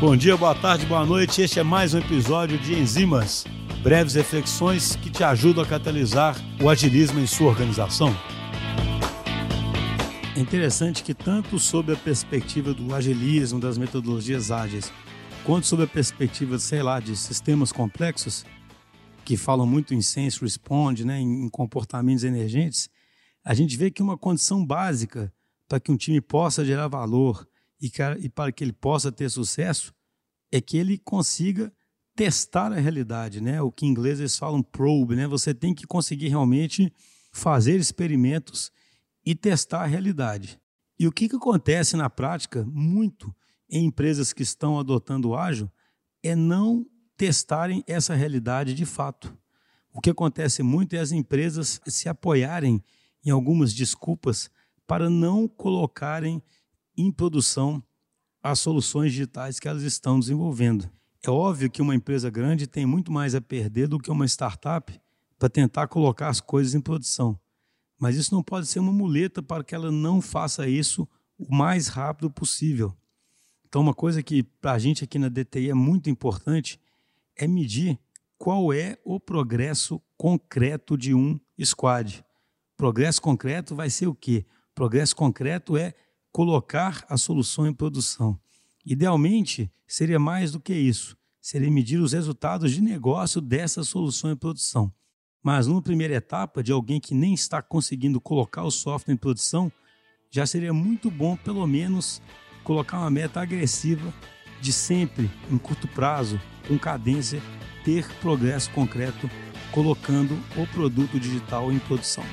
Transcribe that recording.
Bom dia, boa tarde, boa noite. Este é mais um episódio de Enzimas, breves reflexões que te ajudam a catalisar o agilismo em sua organização. É interessante que tanto sob a perspectiva do agilismo, das metodologias ágeis, quanto sob a perspectiva, sei lá, de sistemas complexos, que falam muito em sense responde, né, em comportamentos emergentes, a gente vê que uma condição básica para que um time possa gerar valor e, para que ele possa ter sucesso é que ele consiga testar a realidade, né? O que em inglês eles falam probe, né? Você tem que conseguir realmente fazer experimentos e testar a realidade. E o que, que acontece na prática, muito em empresas que estão adotando o ágil, é não testarem essa realidade de fato. O que acontece muito é as empresas se apoiarem em algumas desculpas para não colocarem em produção as soluções digitais que elas estão desenvolvendo. É óbvio que uma empresa grande tem muito mais a perder do que uma startup para tentar colocar as coisas em produção. Mas isso não pode ser uma muleta para que ela não faça isso o mais rápido possível. Então, uma coisa que para a gente aqui na DTI é muito importante é medir qual é o progresso concreto de um squad. Progresso concreto vai ser o quê? Progresso concreto é colocar a solução em produção. Idealmente, seria mais do que isso. Seria medir os resultados de negócio dessa solução em produção. Mas numa primeira etapa, de alguém que nem está conseguindo colocar o software em produção, já seria muito bom, pelo menos, colocar uma meta agressiva de sempre, em curto prazo, com cadência, ter progresso concreto colocando o produto digital em produção.